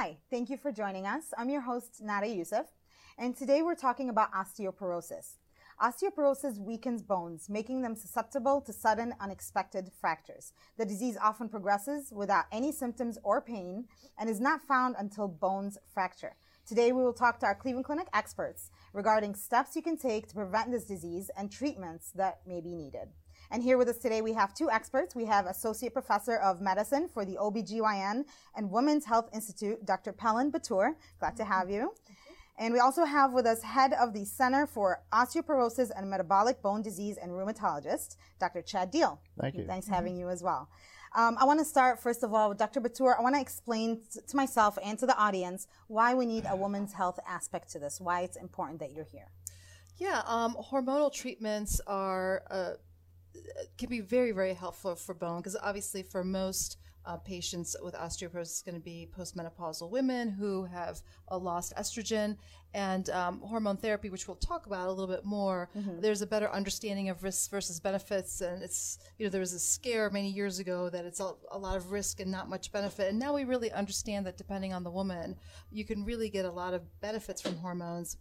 Hi, thank you for joining us. I'm your host, Nada Youssef, and today we're talking about osteoporosis. Osteoporosis weakens bones, making them susceptible to sudden, unexpected fractures. The disease often progresses without any symptoms or pain and is not found until bones fracture. Today, we will talk to our Cleveland Clinic experts regarding steps you can take to prevent this disease and treatments that may be needed. And here with us today, we have two experts. We have Associate Professor of Medicine for the OBGYN and Women's Health Institute, Dr. Pelin Batur. Glad to have you. And we also have with us head of the Center for Osteoporosis and Metabolic Bone Disease and Rheumatologist, Dr. Chad Deal. Thank you. Thanks having you as well. Um, I want to start first of all with Dr. Batur. I want to explain t- to myself and to the audience why we need a woman's health aspect to this, why it's important that you're here. Yeah, um, hormonal treatments are uh, can be very very helpful for bone because obviously for most uh, patients with osteoporosis is going to be postmenopausal women who have uh, lost estrogen and um, hormone therapy, which we'll talk about a little bit more. Mm-hmm. There's a better understanding of risks versus benefits, and it's you know there was a scare many years ago that it's a, a lot of risk and not much benefit, and now we really understand that depending on the woman, you can really get a lot of benefits from hormones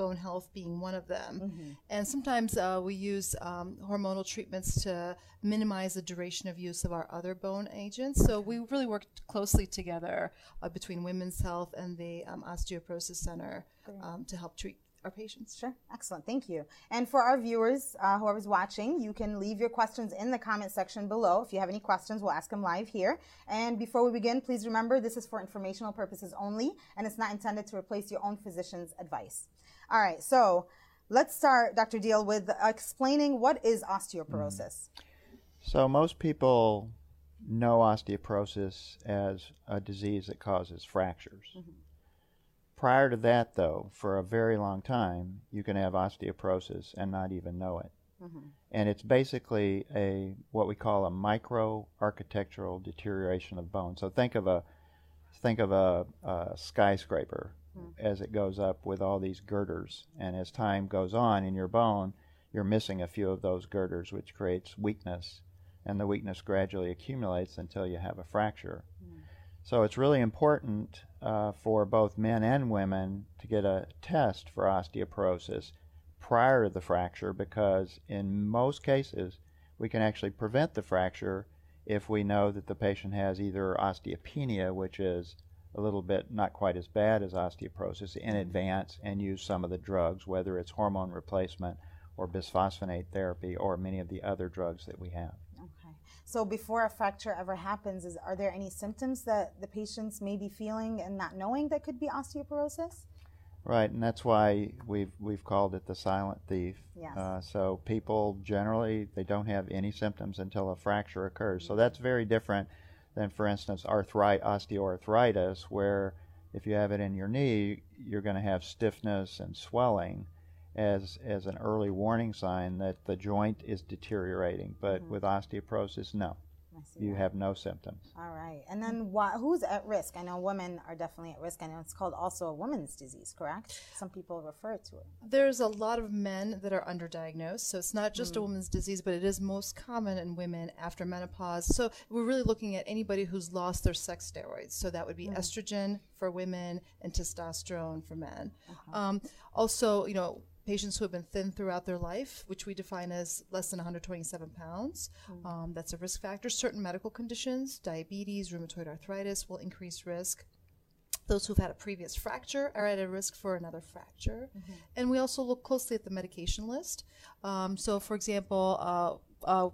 bone health being one of them. Mm-hmm. And sometimes uh, we use um, hormonal treatments to minimize the duration of use of our other bone agents. So we really work closely together uh, between Women's Health and the um, Osteoporosis Center um, to help treat our patients. Sure. Excellent. Thank you. And for our viewers, uh, whoever's watching, you can leave your questions in the comment section below. If you have any questions, we'll ask them live here. And before we begin, please remember this is for informational purposes only, and it's not intended to replace your own physician's advice. All right. So let's start, Dr. Deal, with explaining what is osteoporosis. Hmm. So most people know osteoporosis as a disease that causes fractures. Mm-hmm. Prior to that, though, for a very long time, you can have osteoporosis and not even know it. Mm-hmm. And it's basically a what we call a micro architectural deterioration of bone. So think of a think of a, a skyscraper as it goes up with all these girders, and as time goes on in your bone, you're missing a few of those girders, which creates weakness, and the weakness gradually accumulates until you have a fracture. So it's really important uh, for both men and women to get a test for osteoporosis prior to the fracture because in most cases we can actually prevent the fracture if we know that the patient has either osteopenia, which is a little bit not quite as bad as osteoporosis, in advance and use some of the drugs, whether it's hormone replacement or bisphosphonate therapy or many of the other drugs that we have. Okay. So before a fracture ever happens, is are there any symptoms that the patients may be feeling and not knowing that could be osteoporosis? Right, and that's why we've we've called it the silent thief. Yes. Uh, so people generally they don't have any symptoms until a fracture occurs. So that's very different than, for instance, arthritis, osteoarthritis, where if you have it in your knee, you're going to have stiffness and swelling as as an early warning sign that the joint is deteriorating. But mm-hmm. with osteoporosis, no, you that. have no symptoms. All right. And then why, who's at risk? I know women are definitely at risk. I know it's called also a woman's disease, correct? Some people refer to it. There's a lot of men that are underdiagnosed, so it's not just a hmm. woman's disease, but it is most common in women after menopause. So we're really looking at anybody who's lost their sex steroids. So that would be hmm. estrogen for women and testosterone for men. Uh-huh. Um, also, you know, patients who have been thin throughout their life, which we define as less than 127 pounds, um, that's a risk factor. Certain medical conditions, diabetes, rheumatoid arthritis, will increase risk. Those who've had a previous fracture are at a risk for another fracture. And we also look closely at the medication list. Um, so, for example, uh, uh,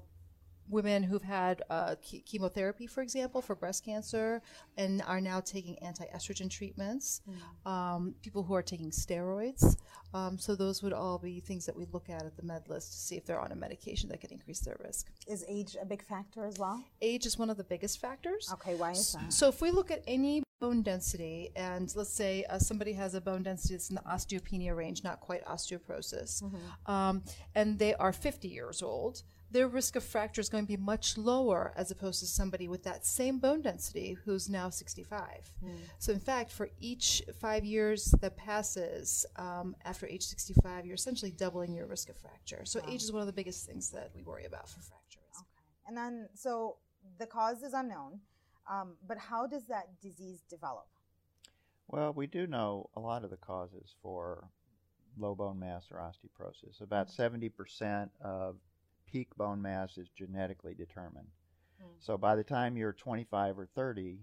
women who've had uh, che- chemotherapy, for example, for breast cancer, and are now taking anti-estrogen treatments. Um, people who are taking steroids. Um, so those would all be things that we look at at the med list to see if they're on a medication that could increase their risk. Is age a big factor as well? Age is one of the biggest factors. Okay, why is that? So if we look at any bone density, and let's say uh, somebody has a bone density that's in the osteopenia range, not quite osteoporosis, um, and they are 50 years old, their risk of fracture is going to be much lower as opposed to somebody with that same bone density who's now 65. So, in fact, for each five years that passes um, after age 65, you're essentially doubling your risk of fracture. So, age is one of the biggest things that we worry about for fracture risk. Okay. And then, so the cause is unknown, um, but how does that disease develop? Well, we do know a lot of the causes for low bone mass or osteoporosis. About 70% of peak bone mass is genetically determined. Mm. So by the time you're 25 or 30,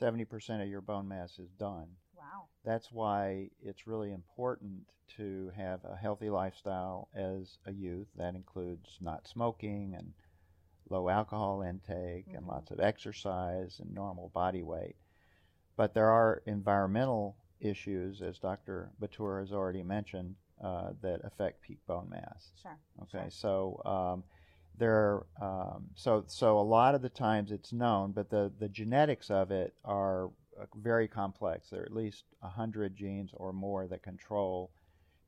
70% of your bone mass is done. Wow. That's why it's really important to have a healthy lifestyle as a youth. That includes not smoking and low alcohol intake and Mhm. lots of exercise and normal body weight. But there are environmental issues, as Dr. Batur has already mentioned, uh, that affect peak bone mass. Sure. Okay, Sure. so um, there, um, so so a lot of the times it's known, but the the genetics of it are uh, very complex. There are at least hundred genes or more that control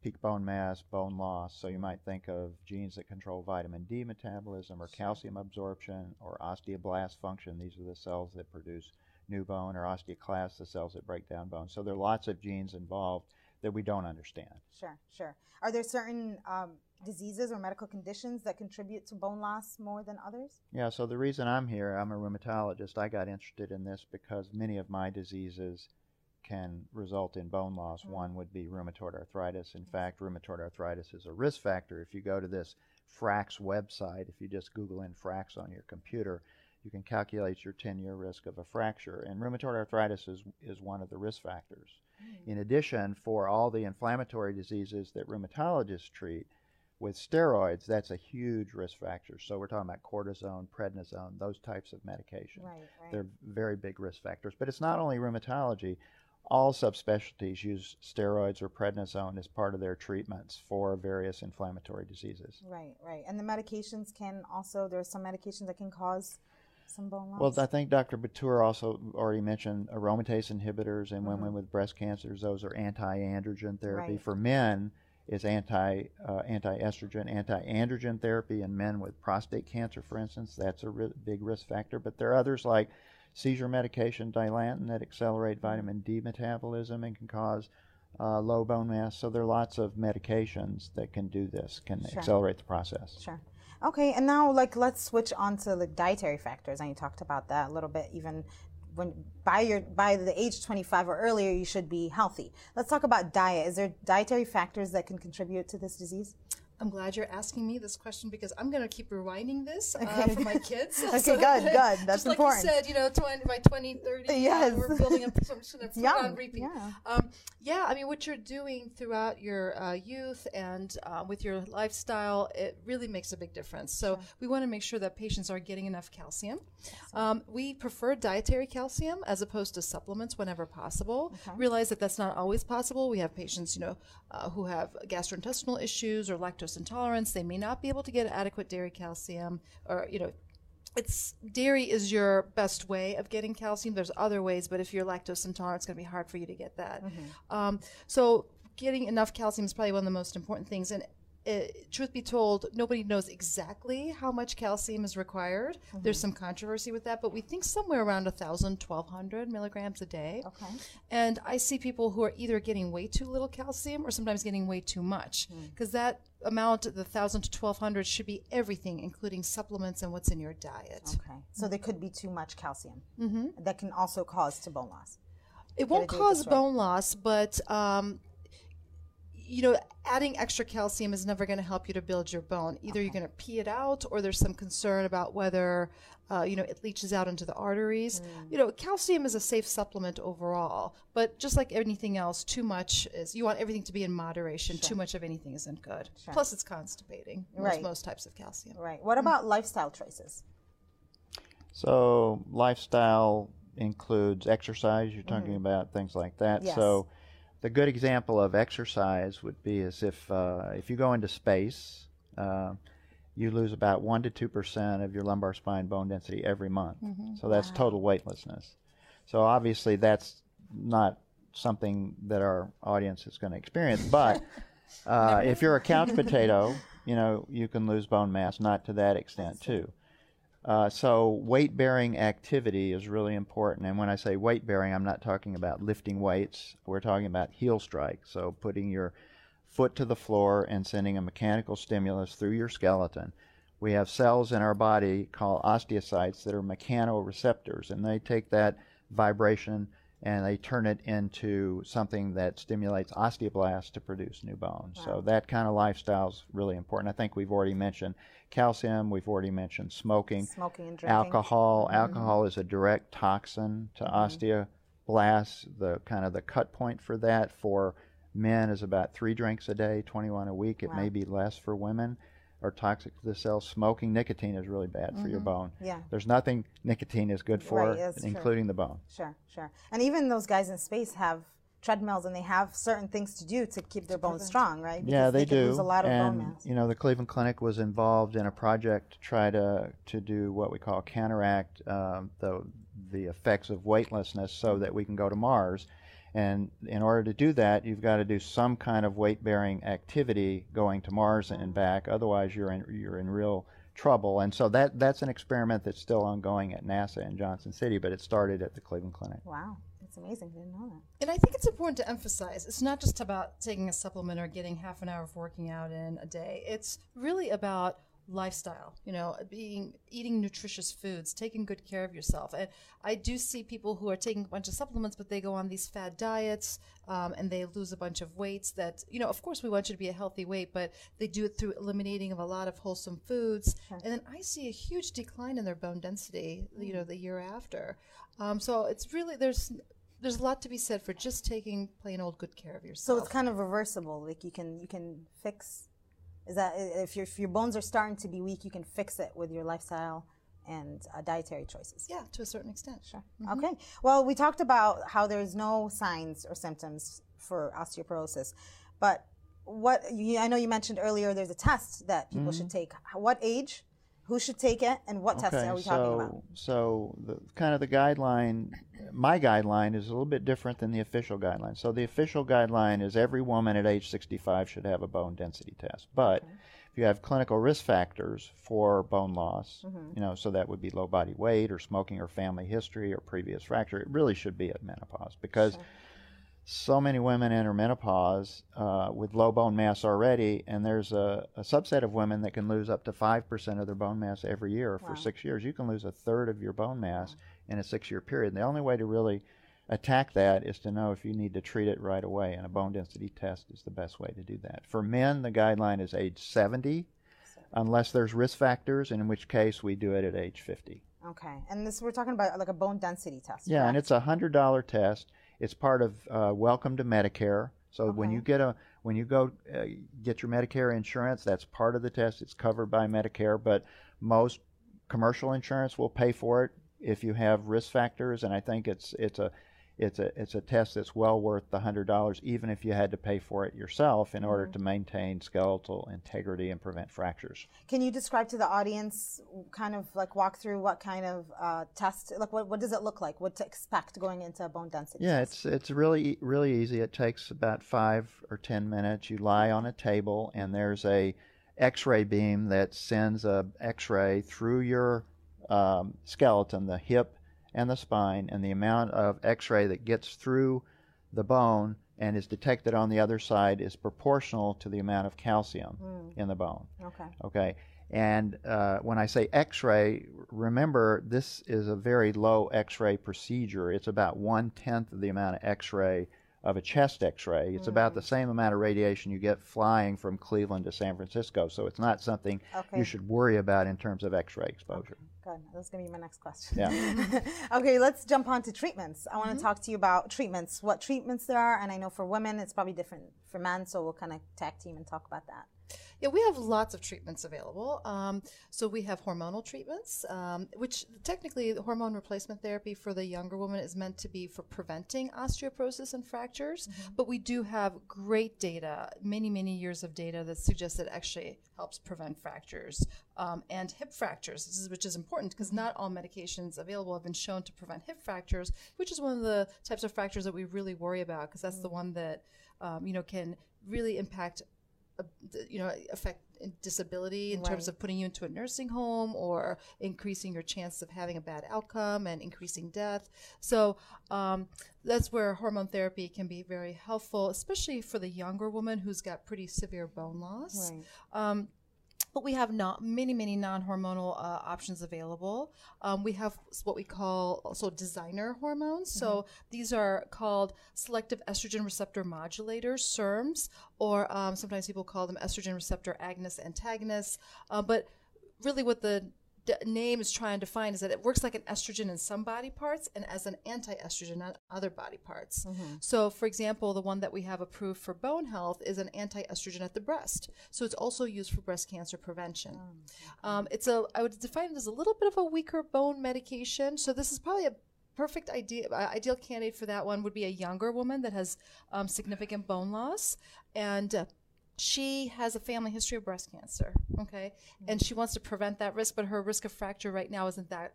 peak bone mass, bone loss. So you might think of genes that control vitamin D metabolism or calcium absorption or osteoblast function. These are the cells that produce new bone, or osteoclasts, the cells that break down bone. So there are lots of genes involved that we don't understand. Sure. Sure. Are there certain um, diseases or medical conditions that contribute to bone loss more than others? Yeah, so the reason I'm here, I'm a rheumatologist. I got interested in this because many of my diseases can result in bone loss. Mm. One would be rheumatoid arthritis. In fact, rheumatoid arthritis is a risk factor. If you go to this FRAX website, if you just Google in FRAX on your computer, you can calculate your 10 year risk of a fracture. And rheumatoid arthritis is, is one of the risk factors. Mm. In addition, for all the inflammatory diseases that rheumatologists treat with steroids, that's a huge risk factor. So we're talking about cortisone, prednisone, those types of medications. Right. Right. They're very big risk factors. But it's not only rheumatology. All subspecialties use steroids or prednisone as part of their treatments for various inflammatory diseases. Right, right. And the medications can also, there are some medications that can cause some bone loss. Well, I think Dr. Batur also already mentioned aromatase inhibitors in Mhm. women with breast cancers. Those are anti-androgen therapy. Right. For men, is anti uh, anti-estrogen, anti-androgen therapy in men with prostate cancer, for instance. That's a ri- big risk factor. But there are others like seizure medication, Dilantin, that accelerate vitamin D metabolism and can cause uh, low bone mass. So there are lots of medications that can do this, can Sure. accelerate the process. Sure. Okay, and now like let's switch on to like dietary factors, and you talked about that a little bit. Even when by your by the age 25 or earlier, you should be healthy. Let's talk about diet. Is there dietary factors that can contribute to this disease? I'm glad you're asking me this question because I'm going to keep rewinding this uh, Okay. for my kids. Okay, So good, good. That's just like important. you said, you know, 20, by 20, 30, Yes. uh, we're building up some sort of It's put young, on repeat. yeah. Um, yeah, I mean, what you're doing throughout your uh, youth and uh, with your lifestyle, it really makes a big difference. So we want to make sure that patients are getting enough calcium. Um, we prefer dietary calcium as opposed to supplements whenever possible. Realize that that's not always possible. We have patients, you know, uh, who have gastrointestinal issues or lactose intolerance. They may not be able to get adequate dairy calcium, or you know, it's dairy is your best way of getting calcium. There's other ways, but if you're lactose intolerant, it's going to be hard for you to get that. Um, so getting enough calcium is probably one of the most important things. And uh truth be told, nobody knows exactly how much calcium is required. There's some controversy with that, but we think somewhere around 1,000, 1,200 milligrams a day. Okay. And I see people who are either getting way too little calcium or sometimes getting way too much. Because that amount, the 1,000 to 1,200, should be everything, including supplements and what's in your diet. Okay. So there could be too much calcium. Mm-hmm. That can also cause to bone loss. It won't cause bone loss, but um, you know, adding extra calcium is never going to help you to build your bone. Either you're going to pee it out, or there's some concern about whether uh, you know it leaches out into the arteries. Mm. You know, calcium is a safe supplement overall, but just like anything else, too much is. You want everything to be in moderation. Too much of anything isn't good. Plus, it's constipating. Most, Right. most types of calcium. Right. What about lifestyle choices? So lifestyle includes exercise. You're talking about things like that. Mm-hmm. Yes. So the good example of exercise would be as if uh, if you go into space, uh, you lose about one to two percent of your lumbar spine bone density every month. Mm-hmm. So that's total weightlessness. So obviously that's not something that our audience is going to experience. But uh, if you're a couch potato, you know you can lose bone mass, not to that extent too. Uh, so weight bearing activity is really important. And when I say weight bearing, I'm not talking about lifting weights. We're talking about heel strike. So putting your foot to the floor and sending a mechanical stimulus through your skeleton. We have cells in our body called osteocytes that are mechanoreceptors, and they take that vibration and they turn it into something that stimulates osteoblasts to produce new bones. Wow. So that kind of lifestyle is really important. I think we've already mentioned calcium. We've already mentioned smoking. Smoking and drinking. Alcohol. Mm-hmm. Alcohol is a direct toxin to mm-hmm. osteoblasts. The kind of the cut point for that for men is about three drinks a day, 21 a week. It wow. may be less for women are toxic to the cells. Smoking nicotine is really bad mm-hmm. for your mm-hmm. bone. Yeah. There's nothing nicotine is good for, right, including true. the bone. Sure, sure. And even those guys in space have treadmills and they have certain things to do to keep their bones strong, right? Because yeah, they, they do. Lose a lot of and, bone mass. You know, the Cleveland Clinic was involved in a project to try to to do what we call counteract um, the the effects of weightlessness, so that we can go to Mars. And in order to do that, you've got to do some kind of weight bearing activity going to Mars and back. Otherwise, you're in, you're in real trouble. And so that, that's an experiment that's still ongoing at NASA in Johnson City, but it started at the Cleveland Clinic. Wow. That's amazing. I didn't know that. And I think it's important to emphasize it's not just about taking a supplement or getting half an hour of working out in a day. It's really about lifestyle you know being eating nutritious foods taking good care of yourself and i do see people who are taking a bunch of supplements but they go on these fad diets um, and they lose a bunch of weights that you know of course we want you to be a healthy weight but they do it through eliminating of a lot of wholesome foods sure. and then i see a huge decline in their bone density mm. you know the year after um, so it's really there's there's a lot to be said for just taking plain old good care of yourself so it's kind of reversible like you can you can fix is that if your, if your bones are starting to be weak, you can fix it with your lifestyle and uh, dietary choices. Yeah, to a certain extent. Sure. Mm-hmm. Okay. Well, we talked about how there's no signs or symptoms for osteoporosis, but what you, I know you mentioned earlier, there's a test that people mm-hmm. should take. What age? Who should take it, and what okay, tests are we so, talking about? So, the, kind of the guideline, my guideline is a little bit different than the official guideline. So, the official guideline is every woman at age 65 should have a bone density test. But okay. if you have clinical risk factors for bone loss, mm-hmm. you know, so that would be low body weight or smoking or family history or previous fracture, it really should be at menopause because. Sure so many women enter menopause uh, with low bone mass already, and there's a, a, subset of women that can lose up to 5% of their bone mass every year wow. for six years. You can lose a third of your bone mass wow. In a six year period. And the only way to really attack that is to know if you need to treat it right away, and a bone density test is the best way to do that. For men, the guideline is age 70, unless there's risk factors, and in which case we do it at age 50. Okay, and this we're talking about like a bone density test. Yeah, correct? and it's a hundred dollar test it's part of uh, Welcome to Medicare. So okay. when you get a when you go uh, get your Medicare insurance, that's part of the test. It's covered by Medicare, but most commercial insurance will pay for it if you have risk factors. And I think it's it's a it's a it's a test that's well worth the hundred dollars, even if you had to pay for it yourself in mm-hmm. order to maintain skeletal integrity and prevent fractures. Can you describe to the audience, kind of like walk through what kind of uh, test, like what, what does it look like, what to expect going into a bone density? Yeah, test? it's it's really really easy. It takes about five or ten minutes. You lie on a table, and there's a X-ray beam that sends a X-ray through your um, skeleton, the hip and the spine, and the amount of x ray that gets through the bone and is detected on the other side is proportional to the amount of calcium mm. in the bone. Okay. Okay. And uh, when I say x ray, remember this is a very low x ray procedure. It's about one tenth of the amount of x ray of a chest x-ray. It's mm. about the same amount of radiation you get flying from Cleveland to San Francisco. So it's not something okay. you should worry about in terms of x-ray exposure. Okay. Good. That's going to be my next question. Yeah. okay, let's jump on to treatments. I want to mm-hmm. talk to you about treatments, what treatments there are, and I know for women it's probably different for men, so we'll kind of tag team and talk about that. Yeah, we have lots of treatments available. Um, so we have hormonal treatments, um, which technically the hormone replacement therapy for the younger woman is meant to be for preventing osteoporosis and fractures. Mm-hmm. But we do have great data, many, many years of data that suggests it actually helps prevent fractures um, and hip fractures, is, which is important because mm-hmm. not all medications available have been shown to prevent hip fractures, which is one of the types of fractures that we really worry about because that's mm-hmm. the one that um, you know can really impact you know affect disability in right. terms of putting you into a nursing home or increasing your chance of having a bad outcome and increasing death so um, that's where hormone therapy can be very helpful especially for the younger woman who's got pretty severe bone loss right. um, but we have not many many non-hormonal uh, options available. Um, we have what we call also designer hormones. Mm-hmm. so these are called selective estrogen receptor modulators serms or um, sometimes people call them estrogen receptor agonists antagonists. Uh, but really what the d- name is trying to find is that it works like an estrogen in some body parts and as an anti-estrogen on other body parts. Mm-hmm. So, for example, the one that we have approved for bone health is an anti-estrogen at the breast. So it's also used for breast cancer prevention. Oh, um, it's a I would define it as a little bit of a weaker bone medication. So this is probably a perfect idea, uh, ideal candidate for that one would be a younger woman that has um, significant bone loss and uh, she has a family history of breast cancer, okay? Mm-hmm. And she wants to prevent that risk, but her risk of fracture right now isn't that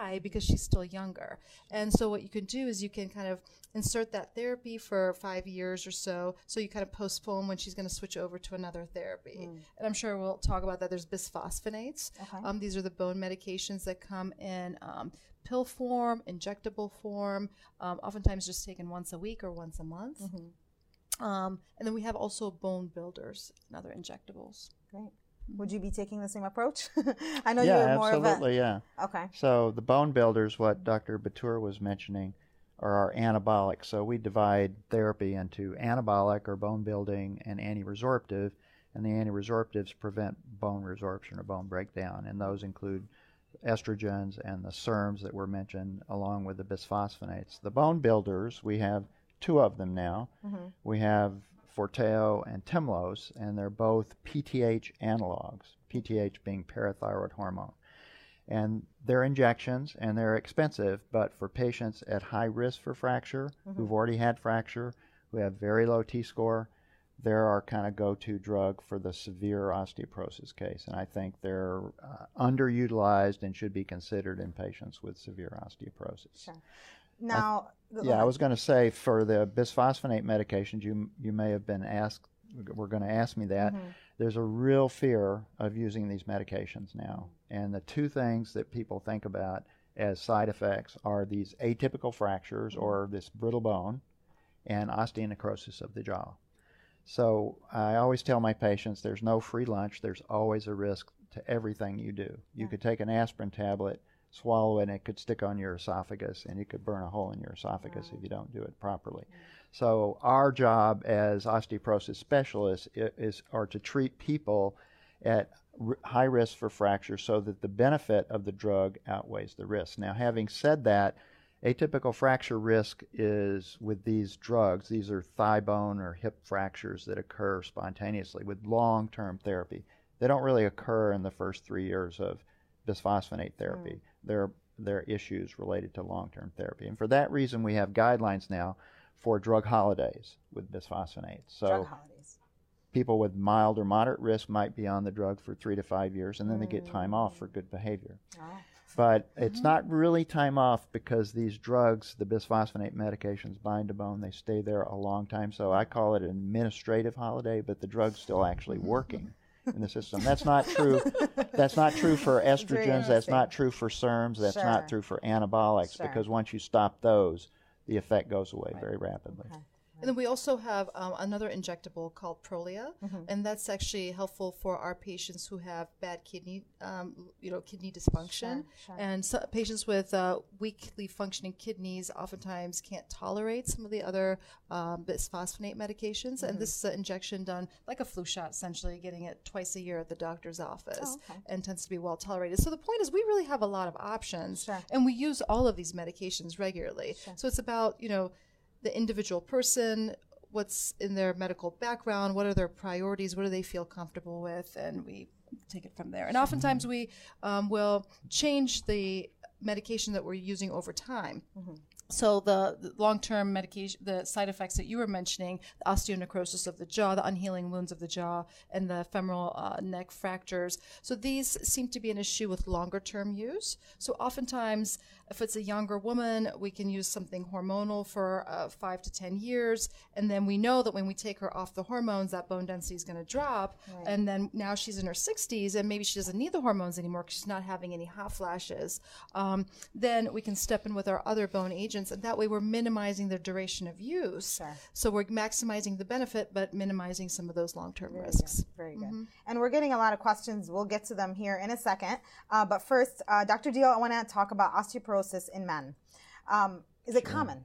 high because she's still younger. And so what you can do is you can kind of insert that therapy for five years or so. So you kind of postpone when she's going to switch over to another therapy. Mm. And I'm sure we'll talk about that. There's bisphosphonates. Okay. Um, these are the bone medications that come in um, pill form, injectable form, um, oftentimes just taken once a week or once a month. Mm-hmm. Um, and then we have also bone builders and other injectables. Great. Would you be taking the same approach? I know yeah, you're more of a... Absolutely, yeah. Okay. So the bone builders, what Dr. Batur was mentioning, are our anabolic. So we divide therapy into anabolic or bone building and anti-resorptive, and the anti-resorptives prevent bone resorption or bone breakdown, and those include estrogens and the SERMs that were mentioned, along with the bisphosphonates. The bone builders, we have two of them now. Mm-hmm. We have Forteo and Tymlos, and they're both PTH analogs, PTH being parathyroid hormone. And they're injections and they're expensive, but for patients at high risk for fracture, mm-hmm. who've already had fracture, who have very low T score, they're our kind of go to drug for the severe osteoporosis case. And I think they're uh, underutilized and should be considered in patients with severe osteoporosis. Sure. Now, I, yeah, I was going to say for the bisphosphonate medications, you you may have been asked. We're going to ask me that. Mm-hmm. There's a real fear of using these medications now, and the two things that people think about as side effects are these atypical fractures mm-hmm. or this brittle bone, and osteonecrosis of the jaw. So I always tell my patients there's no free lunch. There's always a risk to everything you do. You could take an aspirin tablet swallow it and it could stick on your esophagus and you could burn a hole in your esophagus if you don't do it properly. So our job as osteoporosis specialists is are to treat people at r- high risk for fracture so that the benefit of the drug outweighs the risk. Now having said that, atypical fracture risk is with these drugs, these are thigh bone or hip fractures that occur spontaneously with long-term therapy. They don't really occur in the first 3 years of bisphosphonate therapy. Mm their their issues related to long-term therapy. And for that reason, we have guidelines now for drug holidays with bisphosphonates. So drug holidays. people with mild or moderate risk might be on the drug for three to five years, and then mm. they get time off for good behavior. Oh. But it's mm-hmm. not really time off because these drugs, the bisphosphonate medications, bind to bone. They stay there a long time. So I call it an administrative holiday, but the drug's still actually working in the system. That's not true. That's not true for estrogens. That's not true for SERMs. That's sure. not true for anabolics sure. because once you stop those, the effect goes away right. very rapidly. Okay. And then we also have um, another injectable called Prolia, mm-hmm. and that's actually helpful for our patients who have bad kidney, um, you know, kidney dysfunction. Sure, sure. And so patients with uh, weakly functioning kidneys oftentimes can't tolerate some of the other um, bisphosphonate medications. Mm-hmm. And this is an injection done like a flu shot, essentially, getting it twice a year at the doctor's office, oh, okay. and tends to be well tolerated. So the point is, we really have a lot of options, sure. and we use all of these medications regularly. So it's about you know the individual person, what's in their medical background, what are their priorities, what do they feel comfortable with, and we take it from there. And oftentimes we um, will change the medication that we're using over time. So the, the long-term medication, the side effects that you were mentioning, the osteonecrosis of the jaw, the unhealing wounds of the jaw, and the femoral uh, neck fractures. So these seem to be an issue with longer-term use. So oftentimes, if it's a younger woman, we can use something hormonal for uh, five to ten years, and then we know that when we take her off the hormones, that bone density is going to drop. And then now she's in her 60s, and maybe she doesn't need the hormones anymore because she's not having any hot flashes. Um, then we can step in with our other bone agents, and that way we're minimizing the duration of use. Sure. So we're maximizing the benefit, but minimizing some of those long-term risks. Very good. Mm-hmm. And we're getting a lot of questions. We'll get to them here in a second. Uh, but first, uh, Dr. Deal, I want to talk about osteoporosis in men. Um, is it common?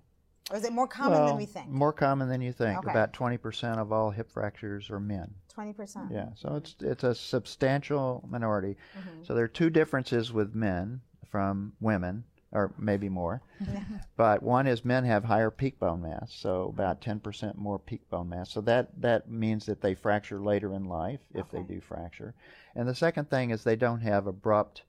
Or is it more common than we think? More common than you think. Okay. About 20% of all hip fractures are men. 20%. Yeah, so it's it's a substantial minority. Mm-hmm. So there are two differences with men from women, or maybe more. but one is men have higher peak bone mass, so about 10% more peak bone mass. So that that means that they fracture later in life if they do fracture. And the second thing is they don't have abrupt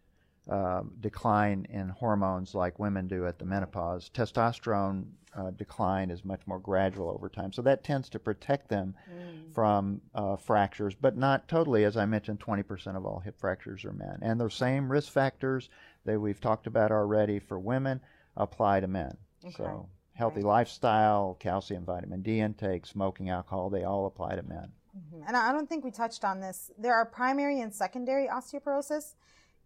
um, decline in hormones like women do at the menopause. Testosterone uh, decline is much more gradual over time, so that tends to protect them from uh, fractures, but not totally. As I mentioned, 20% of all hip fractures are men, and the same risk factors that we've talked about already for women apply to men. So healthy lifestyle, calcium, vitamin D intake, smoking, alcohol—they all apply to men. And I I don't think we touched on this. There are primary and secondary osteoporosis.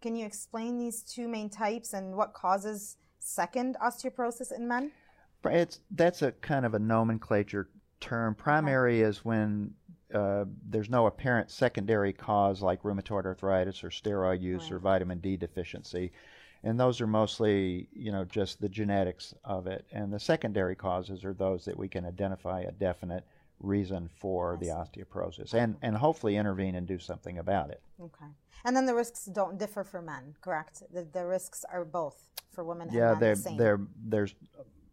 Can you explain these two main types and what causes second osteoporosis in men? It's that's a kind of a nomenclature term. Primary is when uh, there's no apparent secondary cause like rheumatoid arthritis or steroid use or vitamin D deficiency, and those are mostly you know just the genetics of it. And the secondary causes are those that we can identify a definite reason for the osteoporosis and and hopefully intervene and do something about it. Okay. And then the risks don't differ for men, correct? The, the risks are both for women and Yeah, men there the same. there there's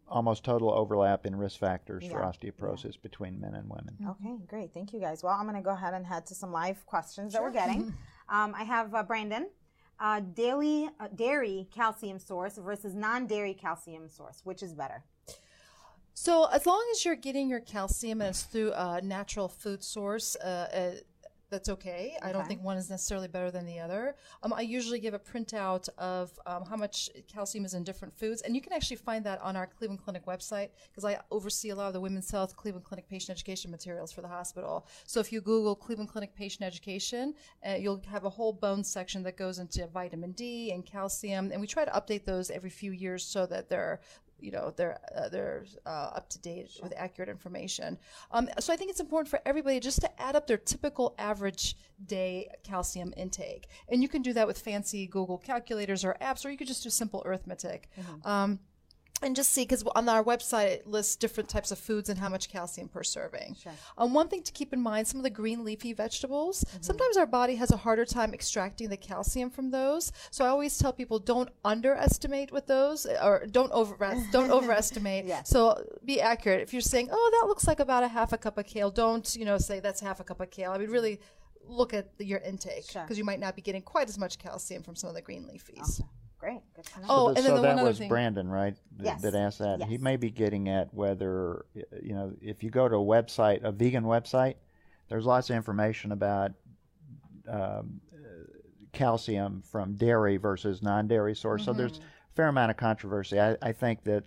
almost total overlap in risk factors for Yeah, osteoporosis between men and women. Okay, great. Thank you guys. Well, I'm going to go ahead and head to some live questions that we're getting. um, I have uh, Brandon. Uh, daily uh, dairy calcium source versus non-dairy calcium source, which is better? So as long as you're getting your calcium and it's through a natural food source, uh, uh, that's okay. I don't think one is necessarily better than the other. Um, I usually give a printout of um, how much calcium is in different foods, and you can actually find that on our Cleveland Clinic website because I oversee a lot of the women's health Cleveland Clinic patient education materials for the hospital. So if you Google Cleveland Clinic patient education, uh, you'll have a whole bone section that goes into vitamin D and calcium, and we try to update those every few years so that they're you know they're uh, they're uh, up to date with accurate information. Um, so I think it's important for everybody just to add up their typical average day calcium intake, and you can do that with fancy Google calculators or apps, or you could just do simple arithmetic. Um, and just see because on our website it lists different types of foods and how much calcium per serving. Sure. Um, one thing to keep in mind: some of the green leafy vegetables. Sometimes our body has a harder time extracting the calcium from those. So I always tell people don't underestimate with those, or don't over don't overestimate. Yes. So be accurate. If you're saying, "Oh, that looks like about a half a cup of kale," don't you know say that's half a cup of kale. I mean, really look at the, your intake because Sure. you might not be getting quite as much calcium from some of the green leafies. Great. Good to know. Oh, So and th- then so the that one other was thing- Brandon, right? th- Yes. That asked that. Yes. He may be getting at whether, you know, if you go to a website, a vegan website, there's lots of information about um, uh, calcium from dairy versus non-dairy source. So Mm-hmm. there's a fair amount of controversy. I, I think that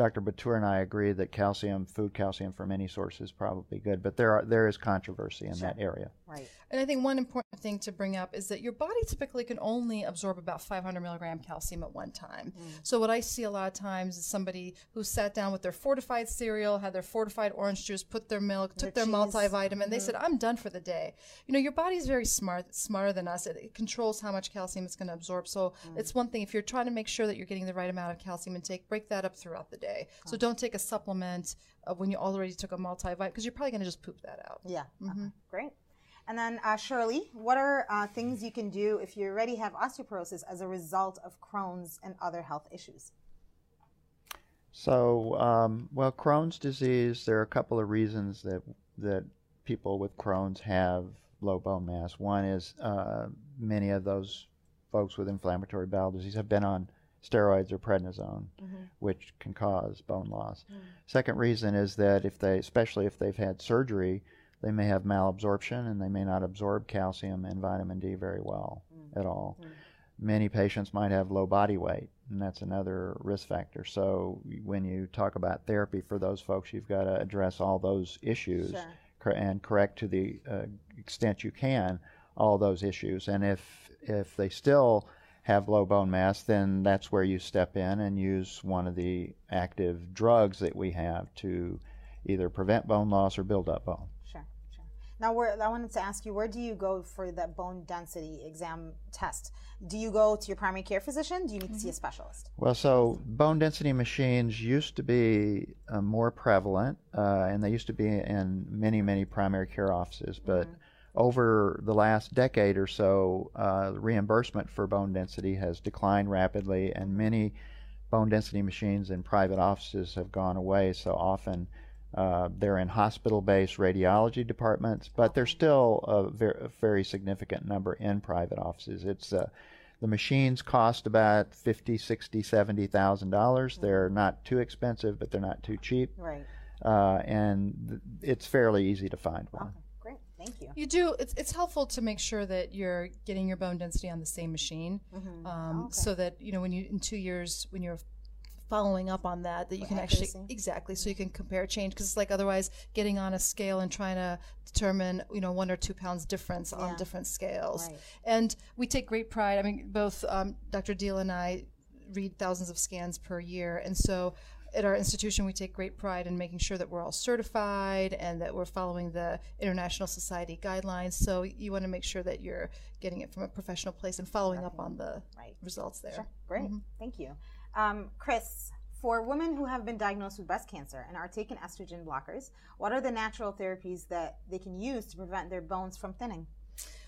Dr. Batur and I agree that calcium, food calcium from any source is probably good, but there are there is controversy in that area. Right. And I think one important thing to bring up is that your body typically can only absorb about 500 milligram calcium at one time. Mm. So what I see a lot of times is somebody who sat down with their fortified cereal, had their fortified orange juice, put their milk, took their, cheese. multivitamin. They mm-hmm. said, "I'm done for the day." You know, your body's very smart, smarter than us. It, it controls how much calcium it's going to absorb. So mm. it's one thing if you're trying to make sure that you're getting the right amount of calcium intake, break that up throughout the day. So don't take a supplement uh, when you already took a multivitamin because you're probably going to just poop that out. Yeah. Mm-hmm. Okay. Great. And then, uh, Shirley, what are uh, things you can do if you already have osteoporosis as a result of Crohn's and other health issues? So, um, well, Crohn's disease, there are a couple of reasons that that people with Crohn's have low bone mass. One is uh, many of those folks with inflammatory bowel disease have been on steroids or prednisone, Mm-hmm. which can cause bone loss. Second reason is that if they, especially if they've had surgery, they may have malabsorption and they may not absorb calcium and vitamin D very well at all. Many patients might have low body weight, and that's another risk factor. So when you talk about therapy for those folks, you've got to address all those issues Sure. and correct to the uh, extent you can all those issues. And if if they still have low bone mass, then that's where you step in and use one of the active drugs that we have to either prevent bone loss or build up bone. Sure, sure. Now, where I wanted to ask you, where do you go for that bone density exam test? Do you go to your primary care physician? Do you need to see a specialist? Well, so bone density machines used to be uh, more prevalent, uh, and they used to be in many, many primary care offices. But over the last decade or so, uh, reimbursement for bone density has declined rapidly, and many bone density machines in private offices have gone away. So often uh, they're in hospital based radiology departments, but there's still a, ver- a very significant number in private offices. It's uh, the machines cost about fifty, sixty, seventy thousand dollars. They're not too expensive, but they're not too cheap, Right. uh, and th- it's fairly easy to find one. Okay. Thank you. You do. It's, it's helpful to make sure that you're getting your bone density on the same machine, Mm-hmm. um, Oh, so that you know when you in two years when you're following up on that that you can actually exactly so you can compare change because it's like otherwise getting on a scale and trying to determine you know one or two pounds difference on different scales Right. and we take great pride i mean both um, dr deal and i read thousands of scans per year and so at our institution we take great pride in making sure that we're all certified and that we're following the international society guidelines so you want to make sure that you're getting it from a professional place and following up on the Right. results there Sure. Great. Thank you. Um, Chris, for women who have been diagnosed with breast cancer and are taking estrogen blockers, what are the natural therapies that they can use to prevent their bones from thinning?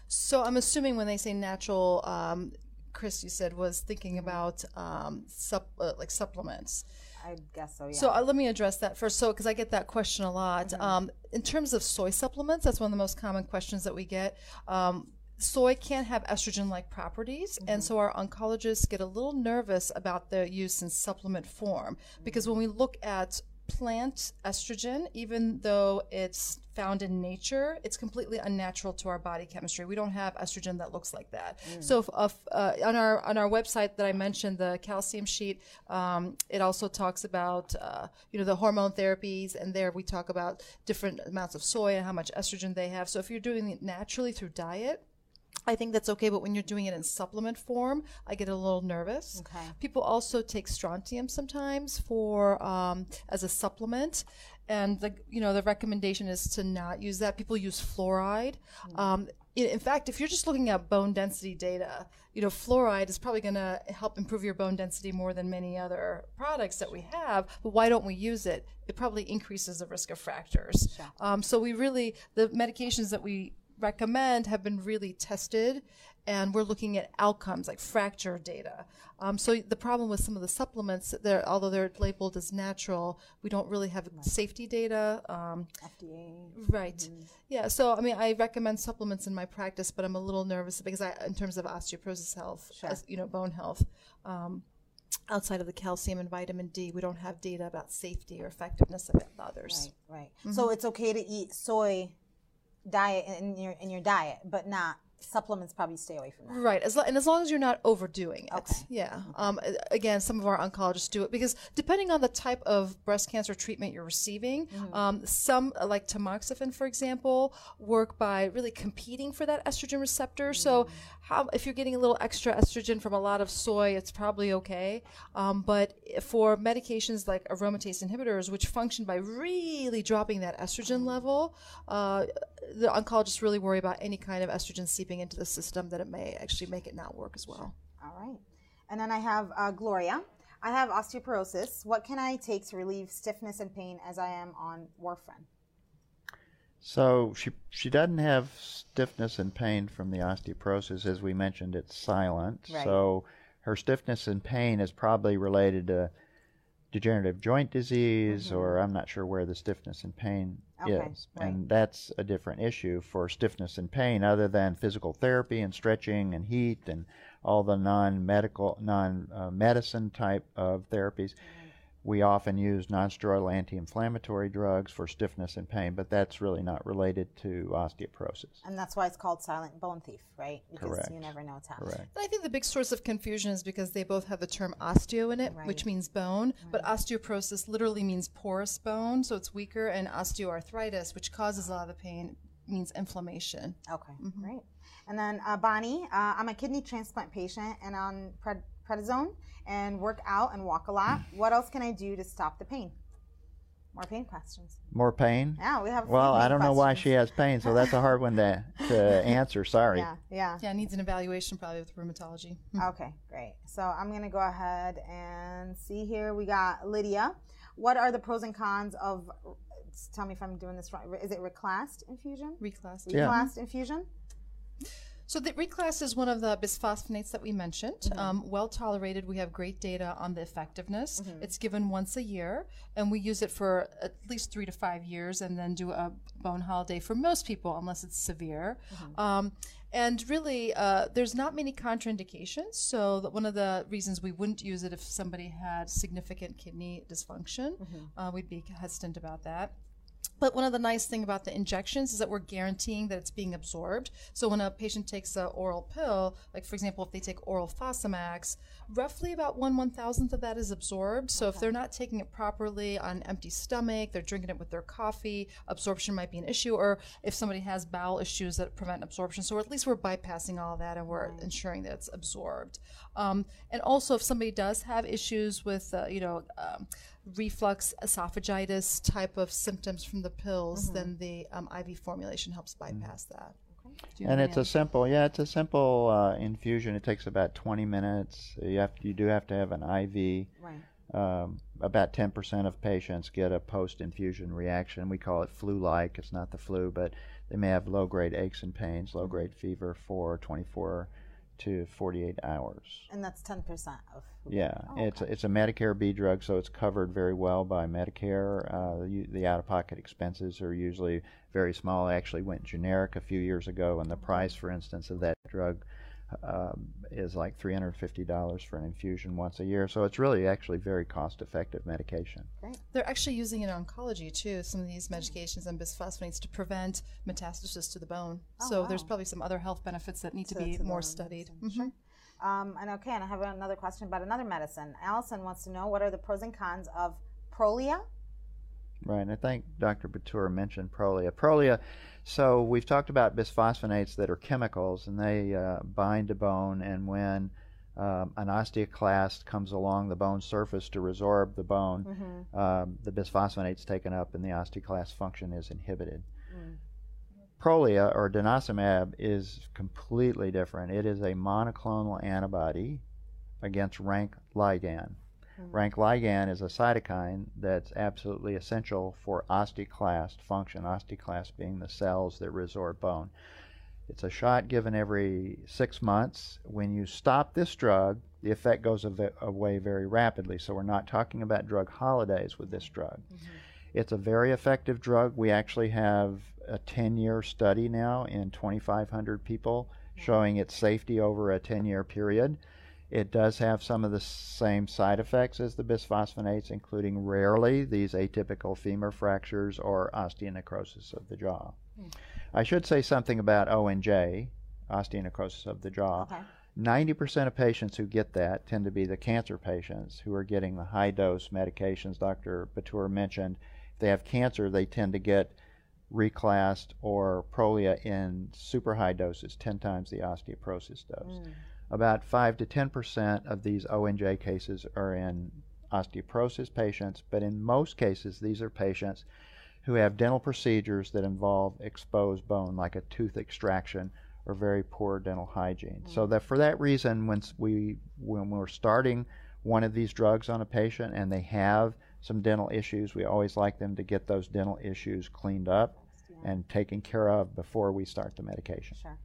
So I'm assuming when they say natural, um, Chris, you said was thinking about um, sup, uh, like supplements. I guess so, yeah. So uh, let me address that first. So because I get that question a lot. Mm-hmm. Um, in terms of soy supplements, that's one of the most common questions that we get. Um, soy can have estrogen-like properties, Mm-hmm. and so our oncologists get a little nervous about their use in supplement form because when we look at plant estrogen, even though it's found in nature, it's completely unnatural to our body chemistry. We don't have estrogen that looks like that. So, if, if, uh, on our on our website that I mentioned, the calcium sheet, um, it also talks about uh, you know the hormone therapies, and there we talk about different amounts of soy and how much estrogen they have. So, if you're doing it naturally through diet. I think that's okay, but when you're doing it in supplement form, I get a little nervous. Okay. People also take strontium sometimes for um, as a supplement, and the you know the recommendation is to not use that. People use fluoride. Um, in, fact, if you're just looking at bone density data, you know fluoride is probably going to help improve your bone density more than many other products that we have. But why don't we use it? It probably increases the risk of fractures. Um, so we really the medications that we recommend have been really tested and we're looking at outcomes like fracture data um, so the problem with some of the supplements they're although they're labeled as natural we don't really have safety data um, FDA. right yeah so i mean i recommend supplements in my practice but i'm a little nervous because i in terms of osteoporosis health as, you know bone health um, outside of the calcium and vitamin d we don't have data about safety or effectiveness of others Right, right. Mm-hmm. So it's okay to eat soy diet in your in your diet, but not supplements. Probably stay away from that. Right, as lo- and as long as you're not overdoing it, Okay. yeah. Um, again, some of our oncologists do it because depending on the type of breast cancer treatment you're receiving, Mm-hmm. um, some like tamoxifen, for example, work by really competing for that estrogen receptor. So, Mm-hmm. how if you're getting a little extra estrogen from a lot of soy, it's probably okay. Um, but for medications like aromatase inhibitors, which function by really dropping that Mm-hmm. estrogen level, uh, the oncologists really worry about any kind of estrogen seeping into the system that it may actually make it not work as well. All right. And then I have uh, Gloria. I have osteoporosis. What can I take to relieve stiffness and pain as I am on warfarin? So she she doesn't have stiffness and pain from the osteoporosis, as we mentioned. It's silent. Right. So her stiffness and pain is probably related to degenerative joint disease, or I'm not sure where the stiffness and pain Mm-hmm. Okay, is. right. And that's a different issue for stiffness and pain, other than physical therapy and stretching and heat and all the non medical, non medicine type of therapies. We often use nonsteroidal anti inflammatory drugs for stiffness and pain, but that's really not related to osteoporosis. And that's why it's called silent bone thief, right? Because Correct. you never know what's happening. Correct. And I think the big source of confusion is because they both have the term osteo in it, Right. which means bone, right. but osteoporosis literally means porous bone, so it's weaker, and osteoarthritis, which causes a lot of the pain, means inflammation. Okay, great. And then uh, Bonnie, uh, I'm a kidney transplant patient and on pred- prednisone and work out and walk a lot. What else can I do to stop the pain? More pain questions. More pain? Yeah, we have. Well, I don't know why she has pain, so that's a hard one to, to answer. Sorry. Yeah, yeah. Yeah, it needs an evaluation probably with rheumatology. Hmm. Okay, great. So I'm going to go ahead and see here. We got Lydia. What are the pros and cons of, tell me if I'm doing this right, is it Reclast infusion? Reclast. Yeah. Reclast infusion? So the Reclast is one of the bisphosphonates that we mentioned. Um, well tolerated. We have great data on the effectiveness. It's given once a year, and we use it for at least three to five years, and then do a bone holiday for most people, unless it's severe. Um, and really, uh, there's not many contraindications. So one of the reasons we wouldn't use it if somebody had significant kidney dysfunction, uh, we'd be hesitant about that. But one of the nice thing about the injections is that we're guaranteeing that it's being absorbed. So when a patient takes an oral pill, like for example, if they take oral Fosamax, roughly about one one thousandth of that is absorbed. So if they're not taking it properly on an empty stomach, they're drinking it with their coffee, absorption might be an issue. Or if somebody has bowel issues that prevent absorption, so at least we're bypassing all that and we're ensuring that it's absorbed. Um, and also, if somebody does have issues with, uh, you know, um, reflux, esophagitis type of symptoms from the pills, then the um, IV formulation helps bypass that. Do you And it's a simple, yeah, it's a simple uh, infusion. It takes about 20 minutes. You have, you do have to have an IV. Right. Um, about 10% of patients get a post-infusion reaction. We call it flu-like. It's not the flu, but they may have low-grade aches and pains, low-grade fever for 24 to 48 hours. And that's 10% of. Yeah, Oh, it's a, okay. it's a Medicare B drug, so it's covered very well by Medicare. Uh, the, the out-of-pocket expenses are usually very small. It actually went generic a few years ago, and the price, for instance, of that drug um, is like $350 for an infusion once a year. So it's really actually very cost-effective medication. They're actually using it in oncology too, some of these medications and bisphosphonates to prevent metastasis to the bone. so there's probably some other health benefits that need to, To- be to more studied. medicine. Mhm. Um, and okay, and I have another question about another medicine. Allison wants to know what are the pros and cons of Prolia? Right, and I think Dr. Batur mentioned Prolia. Prolia, so we've talked about bisphosphonates that are chemicals, and they uh, bind to bone, and when um, an osteoclast comes along the bone surface to resorb the bone, Mm-hmm. um, the bisphosphonate's taken up and the osteoclast function is inhibited. Mm. Prolia or denosumab is completely different. It is a monoclonal antibody against rank ligand. Hmm. Rank ligand is a cytokine that's absolutely essential for osteoclast function, osteoclast being the cells that resorb bone. It's a shot given every six months. When you stop this drug, the effect goes av- away very rapidly. So we're not talking about drug holidays with this drug. Mm-hmm. It's a very effective drug. We actually have a 10 year study now in 2,500 people hmm. showing its safety over a 10 year period. It does have some of the same side effects as the bisphosphonates, including rarely these atypical femur fractures or osteonecrosis of the jaw. Hmm. I should say something about ONJ, osteonecrosis of the jaw. Okay. 90% of patients who get that tend to be the cancer patients who are getting the high dose medications Dr. Batur mentioned. If they have cancer, they tend to get Reclast or Prolia in super high doses, 10 times the osteoporosis dose. Hmm. About 5 to 10% of these ONJ cases are in osteoporosis patients, but in most cases, these are patients who have dental procedures that involve exposed bone, like a tooth extraction or very poor dental hygiene. So mm. that for that reason, when we when we're starting one of these drugs on a patient and they have some dental issues, we always like them to get those dental issues cleaned up and taken care of before we start the medication. Sure.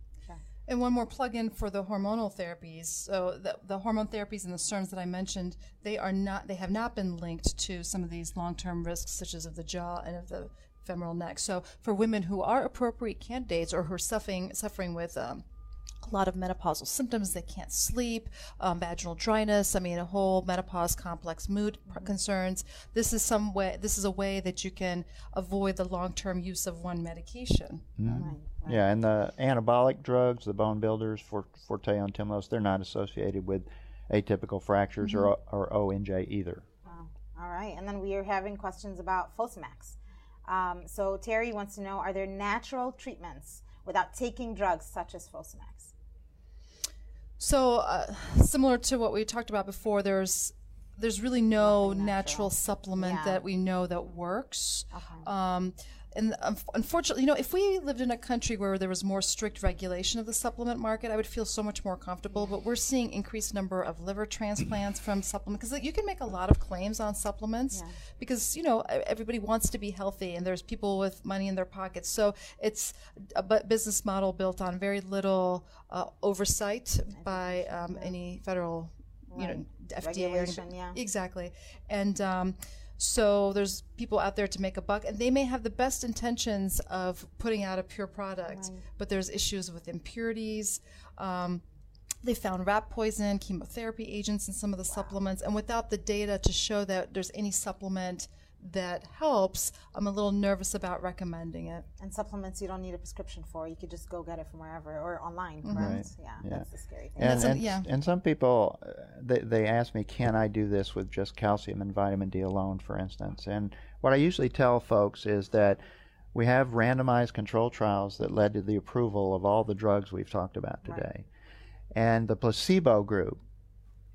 And one more plug-in for the hormonal therapies. So the, the hormone therapies and the SERMs that I mentioned, they are not, they have not been linked to some of these long-term risks, such as of the jaw and of the femoral neck. So for women who are appropriate candidates or who are suffering suffering with um, a lot of menopausal symptoms. They can't sleep, um, vaginal dryness. I mean, a whole menopause complex mood mm-hmm. concerns. This is some way. This is a way that you can avoid the long-term use of one medication. Mm-hmm. Right, right. Yeah, and the anabolic drugs, the bone builders, for Forteo Tymlos, they're not associated with atypical fractures mm-hmm. or, or ONJ either. Wow. All right, and then we are having questions about Fosamax. Um, so Terry wants to know: Are there natural treatments without taking drugs such as Fosamax? So uh, similar to what we talked about before, there's there's really no natural. natural. supplement yeah. that we know that works. Okay. Um, and unfortunately, you know, if we lived in a country where there was more strict regulation of the supplement market, I would feel so much more comfortable. But we're seeing increased number of liver transplants from supplements because you can make a lot of claims on supplements yeah. because you know everybody wants to be healthy and there's people with money in their pockets. So it's a business model built on very little uh, oversight by um, any federal, right. you know, FDA. Regulation, yeah. Exactly, and. Um, so there's people out there to make a buck, and they may have the best intentions of putting out a pure product, right. but there's issues with impurities. Um, they found rat poison, chemotherapy agents in some of the wow. supplements, and without the data to show that there's any supplement that helps, I'm a little nervous about recommending it. And supplements you don't need a prescription for. You could just go get it from wherever or online, mm-hmm. Right. Yeah, yeah, that's the scary thing. And, and, yeah. and some people, uh, they, they ask me, can I do this with just calcium and vitamin D alone, for instance? And what I usually tell folks is that we have randomized control trials that led to the approval of all the drugs we've talked about today. Right. And the placebo group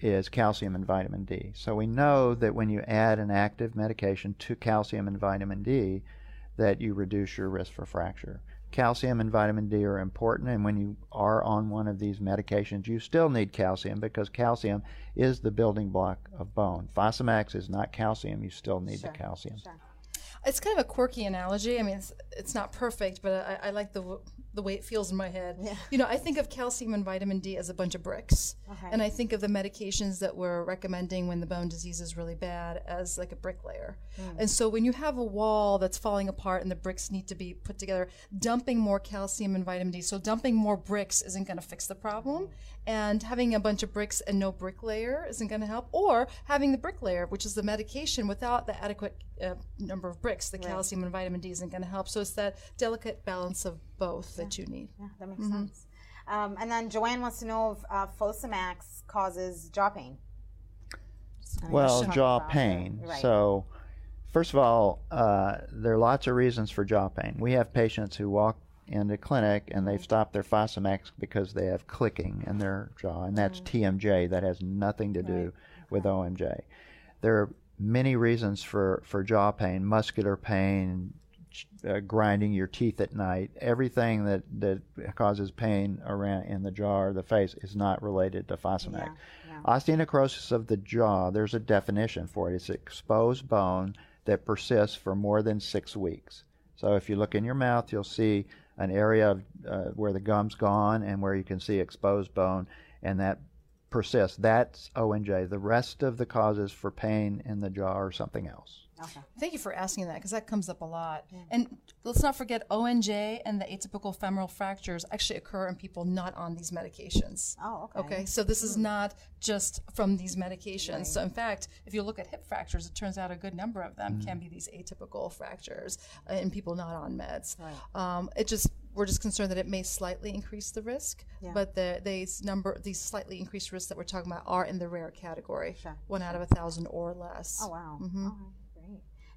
is calcium and vitamin D. So we know that when you add an active medication to calcium and vitamin D, that you reduce your risk for fracture. Calcium and vitamin D are important, and when you are on one of these medications, you still need calcium because calcium is the building block of bone. Fosamax is not calcium, you still need sure, the calcium. Sure. It's kind of a quirky analogy. I mean, it's, it's not perfect, but I, I like the the way it feels in my head. Yeah. You know, I think of calcium and vitamin D as a bunch of bricks. Okay. And I think of the medications that we're recommending when the bone disease is really bad as like a bricklayer. Mm. And so when you have a wall that's falling apart and the bricks need to be put together, dumping more calcium and vitamin D, so dumping more bricks isn't going to fix the problem. And having a bunch of bricks and no bricklayer isn't going to help. Or having the bricklayer, which is the medication, without the adequate uh, number of bricks, the right. calcium and vitamin D isn't going to help. So it's that delicate balance of both yeah. that you need. Yeah, that makes mm-hmm. sense. Um, and then Joanne wants to know if uh, Fosamax causes jaw pain. Well, jaw pain. Right. So, first of all, uh, there are lots of reasons for jaw pain. We have patients who walk into clinic and they've stopped their Fosamax because they have clicking in their jaw, and that's mm. TMJ. That has nothing to do right. with ONJ. There are many reasons for, for jaw pain, muscular pain, uh, grinding your teeth at night. Everything that, that causes pain around in the jaw or the face is not related to Fosamax. Yeah, yeah. Osteonecrosis of the jaw, there's a definition for it. It's exposed bone that persists for more than six weeks. So if you look in your mouth, you'll see an area uh, where the gum's gone and where you can see exposed bone, and that persists. That's ONJ. The rest of the causes for pain in the jaw are something else. Okay. Thank you for asking that because that comes up a lot. Yeah. And let's not forget ONJ and the atypical femoral fractures actually occur in people not on these medications. Oh, okay. Okay, so this is hmm. not just from these medications. Right. So, in fact, if you look at hip fractures, it turns out a good number of them mm can be these atypical fractures uh, in people not on meds. Right. Um, it just we're just concerned that it may slightly increase the risk, yeah. but the, these number these slightly increased risks that we're talking about are in the rare category, sure. one sure. out of a thousand or less. Oh wow! Mm-hmm.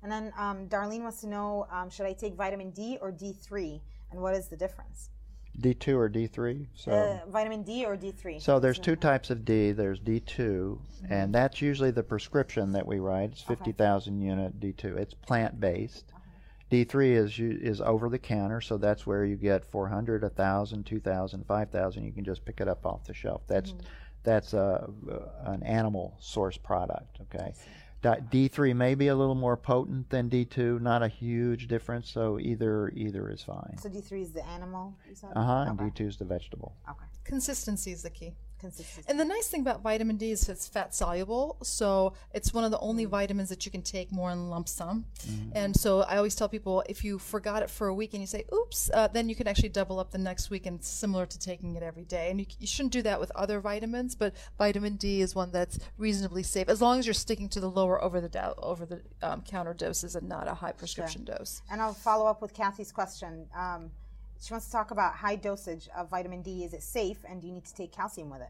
And then um, Darlene wants to know um, should I take vitamin D or D3? And what is the difference? D2 or D3? So uh, vitamin D or D3? So there's two types of D. There's D2, mm-hmm. and that's usually the prescription that we write. It's 50,000 okay. unit D2. It's plant based. Okay. D3 is is over the counter, so that's where you get 400, 1,000, 2,000, 5,000. You can just pick it up off the shelf. That's mm-hmm. that's a, an animal source product. Okay. D3 may be a little more potent than D2, not a huge difference. So either either is fine. So D3 is the animal. Uh huh. And D2 is the vegetable. Okay. Consistency is the key. Consistency. And the nice thing about vitamin D is it's fat soluble, so it's one of the only vitamins that you can take more in lump sum. And so I always tell people if you forgot it for a week and you say, "Oops," uh, then you can actually double up the next week, and it's similar to taking it every day. And you, you shouldn't do that with other vitamins, but vitamin D is one that's reasonably safe as long as you're sticking to the lower over the do- over the um, counter doses and not a high prescription dose. And I'll follow up with Kathy's question. Um, she wants to talk about high dosage of vitamin D. Is it safe, and do you need to take calcium with it?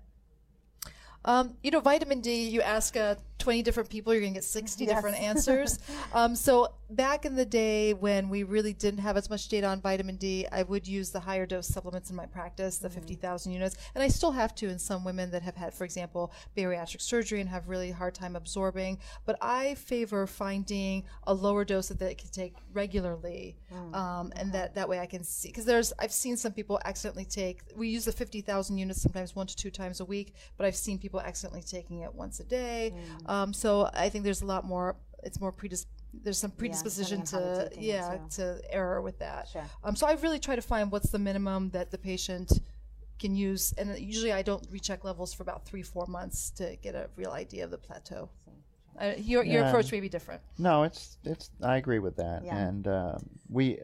Um, you know, vitamin D, you ask uh, 20 different people, you're going to get 60 Yes. different answers. um, so, back in the day when we really didn't have as much data on vitamin D, I would use the higher dose supplements in my practice, the 50,000 units. And I still have to in some women that have had, for example, bariatric surgery and have really hard time absorbing. But I favor finding a lower dose that they can take regularly. Um, and that, that way I can see, because there's, I've seen some people accidentally take, we use the 50,000 units sometimes one to two times a week, but I've seen people accidentally taking it once a day. Um, so I think there's a lot more, it's more predis- there's some predisposition depending on how they're to, yeah, to error with that. Sure. Um, so I really try to find what's the minimum that the patient can use, and usually I don't recheck levels for about three, four months to get a real idea of the plateau. Uh, your your Yeah. approach may be different. No, it's it's. I agree with that, Yeah. and uh, we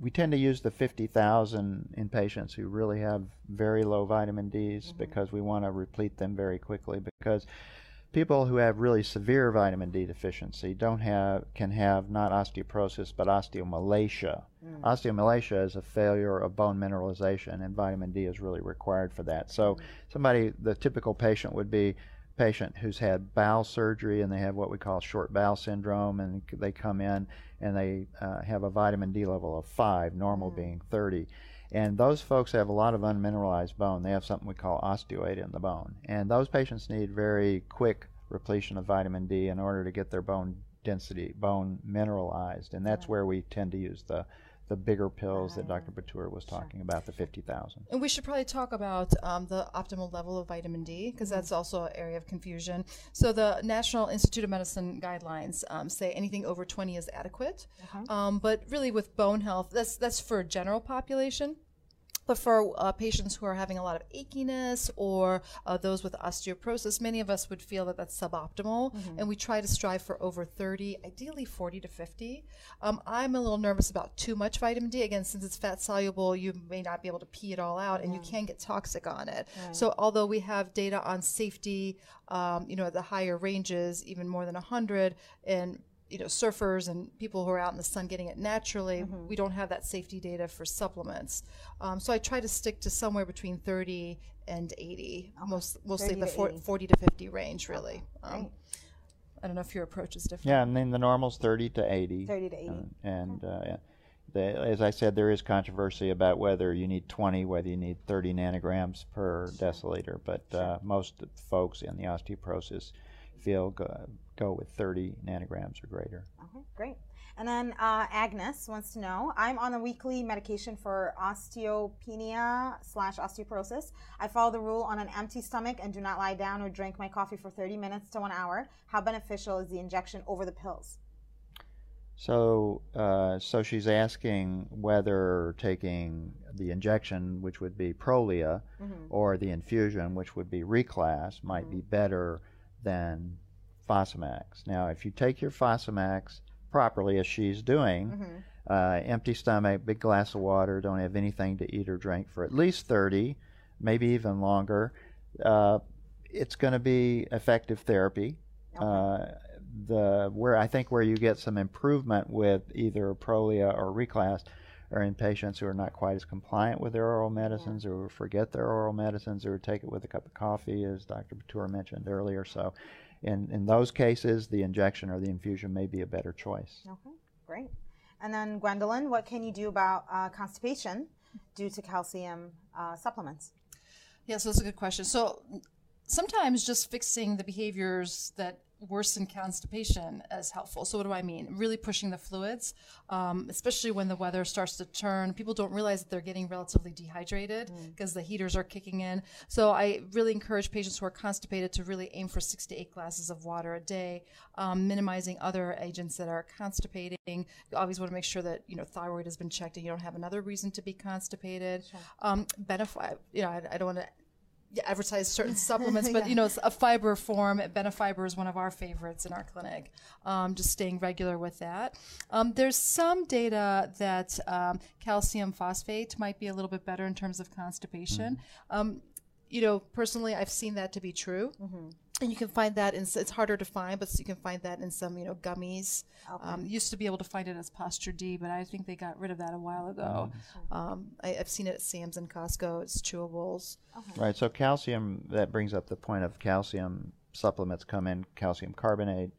we tend to use the fifty thousand in patients who really have very low vitamin D's because we want to replete them very quickly. Because people who have really severe vitamin D deficiency don't have can have not osteoporosis but osteomalacia. Osteomalacia is a failure of bone mineralization, and vitamin D is really required for that. So somebody, the typical patient would be patient who's had bowel surgery and they have what we call short bowel syndrome and they come in and they uh, have a vitamin D level of 5, normal being 30. And those folks have a lot of unmineralized bone. They have something we call osteoid in the bone. And those patients need very quick repletion of vitamin D in order to get their bone density, bone mineralized. And that's where we tend to use the the bigger pills that Dr. Batur was talking about, the 50,000. And we should probably talk about um, the optimal level of vitamin D because that's also an area of confusion. So the National Institute of Medicine guidelines um, say anything over 20 is adequate, um, but really with bone health, that's that's for general population. But for uh, patients who are having a lot of achiness or uh, those with osteoporosis, many of us would feel that that's suboptimal, and we try to strive for over 30, ideally 40 to 50. Um, I'm a little nervous about too much vitamin D. Again, since it's fat soluble, you may not be able to pee it all out, and you can get toxic on it. So, although we have data on safety, um, you know, at the higher ranges, even more than 100, and you know surfers and people who are out in the sun getting it naturally Mm-hmm. we don't have that safety data for supplements um, so i try to stick to somewhere between 30 and 80 most mostly the to four- 40 to 50 range really um, Great. i don't know if your approach is different Yeah, and then the normal's 30 to 80. 30 to 80. And, and uh, the, as I said, there is controversy about whether you need 20, whether you need 30 nanograms per deciliter. But uh, most folks in the osteoporosis feel go, with 30 nanograms or greater. Okay, great. And then uh, Agnes wants to know I'm on a weekly medication for osteopenia slash osteoporosis. I follow the rule on an empty stomach and do not lie down or drink my coffee for 30 minutes to one hour. How beneficial is the injection over the pills? So, uh, so she's asking whether taking the injection, which would be Prolia, or the infusion, which would be Reclast, might be better than Fosamax. Now, if you take your Fosamax properly, as she's doing, uh, empty stomach, big glass of water, don't have anything to eat or drink for at least 30, maybe even longer, uh, it's going to be effective therapy. Uh, the where I think where you get some improvement with either Prolia or Reclast are in patients who are not quite as compliant with their oral medicines or forget their oral medicines or take it with a cup of coffee, as Dr. Batur mentioned earlier. So, in, in those cases, the injection or the infusion may be a better choice. Okay, great. And then Gwendolyn, what can you do about uh, constipation due to calcium uh, supplements? Yeah, so that's a good question. So sometimes just fixing the behaviors that worsen constipation as helpful. So what do I mean? Really pushing the fluids, um, especially when the weather starts to turn. People don't realize that they're getting relatively dehydrated because mm. the heaters are kicking in. So I really encourage patients who are constipated to really aim for six to eight glasses of water a day, um, minimizing other agents that are constipating. You always want to make sure that you know thyroid has been checked and you don't have another reason to be constipated. Sure. Um, benefit, you know, I, I don't want to advertise certain supplements, but yeah. you know, it's a fiber form. Benefiber is one of our favorites in our clinic. Um, just staying regular with that. Um, there's some data that um, calcium phosphate might be a little bit better in terms of constipation. Mm-hmm. you know, personally, I've seen that to be true. Mm-hmm and you can find that in it's harder to find but you can find that in some you know gummies okay. um, used to be able to find it as Posture-D but i think they got rid of that a while ago mm-hmm. um, I, have seen it at sam's and Costco it's chewables okay. right so calcium that brings up the point of calcium supplements come in calcium carbonate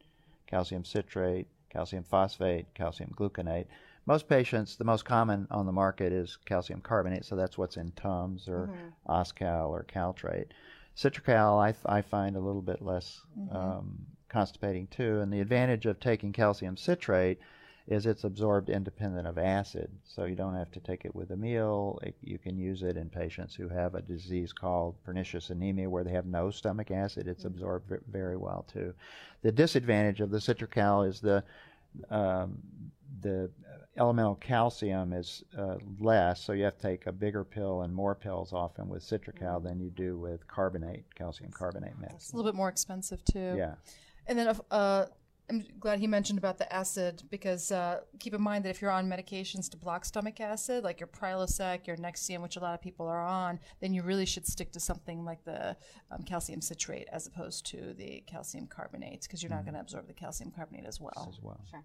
calcium citrate calcium phosphate calcium gluconate most patients, the most common on the market is calcium carbonate, so that's what's in Tums or mm-hmm. Oscal or Caltrate. Citracal, I, I find a little bit less mm-hmm. um, constipating too. And the advantage of taking calcium citrate is it's absorbed independent of acid, so you don't have to take it with a meal. It, you can use it in patients who have a disease called pernicious anemia, where they have no stomach acid. It's mm-hmm. absorbed very well too. The disadvantage of the Citracal is the um, the elemental calcium is uh, less, so you have to take a bigger pill and more pills often with Citracal than you do with carbonate, calcium carbonate medicine. It's a little bit more expensive too. Yeah. And then uh, I'm glad he mentioned about the acid because uh, keep in mind that if you're on medications to block stomach acid, like your Prilosec, your Nexium, which a lot of people are on, then you really should stick to something like the um, calcium citrate as opposed to the calcium carbonate because you're mm-hmm. not going to absorb the calcium carbonate as well. As well. Sure.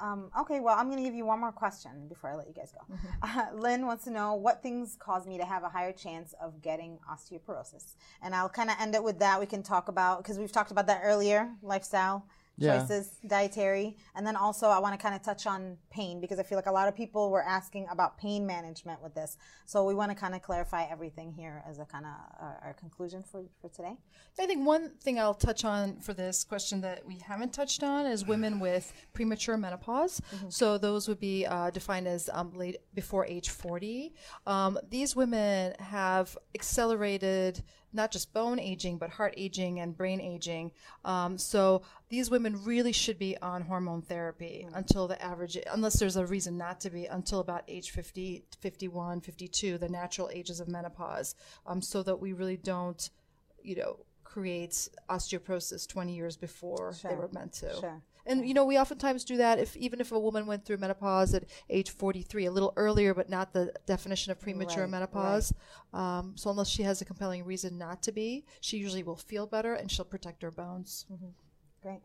Um, okay, well, I'm going to give you one more question before I let you guys go. Mm-hmm. Uh, Lynn wants to know what things cause me to have a higher chance of getting osteoporosis. And I'll kind of end it with that. We can talk about, because we've talked about that earlier lifestyle, yeah. choices, dietary. And then also, I want to kind of touch on pain because I feel like a lot of people were asking about pain management with this. So we want to kind of clarify everything here as a kind of uh, our conclusion for, for today. I think one thing I'll touch on for this question that we haven't touched on is women with premature menopause. Mm-hmm. So those would be uh, defined as um, late before age 40. Um, these women have accelerated not just bone aging, but heart aging and brain aging. Um, so these women really should be on hormone therapy mm-hmm. until the average, unless there's a reason not to be, until about age 50, 51, 52, the natural ages of menopause, um, so that we really don't, you know, create osteoporosis 20 years before sure. they were meant to. Sure. And you know, we oftentimes do that if even if a woman went through menopause at age 43, a little earlier, but not the definition of premature right, menopause. Right. Um, so unless she has a compelling reason not to be, she usually will feel better and she'll protect her bones. Mm-hmm. Great.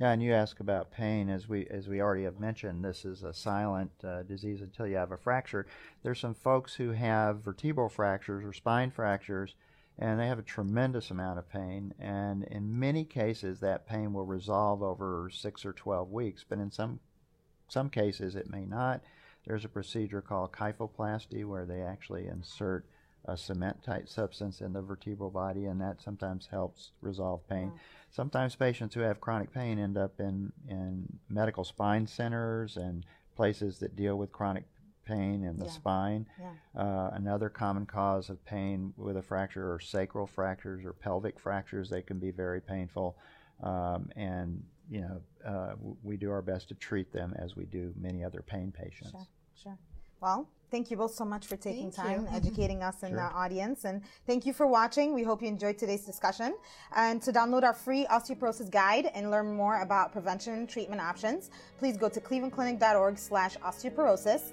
Yeah, and you ask about pain, as we as we already have mentioned, this is a silent uh, disease until you have a fracture. There's some folks who have vertebral fractures or spine fractures and they have a tremendous amount of pain. And in many cases, that pain will resolve over six or 12 weeks, but in some, some cases, it may not. There's a procedure called kyphoplasty where they actually insert a cement type substance in the vertebral body, and that sometimes helps resolve pain. Sometimes patients who have chronic pain end up in, in medical spine centers and places that deal with chronic pain in the yeah. spine. Yeah. Uh, another common cause of pain with a fracture are sacral fractures or pelvic fractures. They can be very painful. Um, and, you know, uh, we do our best to treat them as we do many other pain patients. Sure, sure. Well, thank you both so much for taking thank time, you. educating us and sure. the audience. And thank you for watching. We hope you enjoyed today's discussion. And to download our free osteoporosis guide and learn more about prevention and treatment options, please go to clevelandclinic.org slash osteoporosis.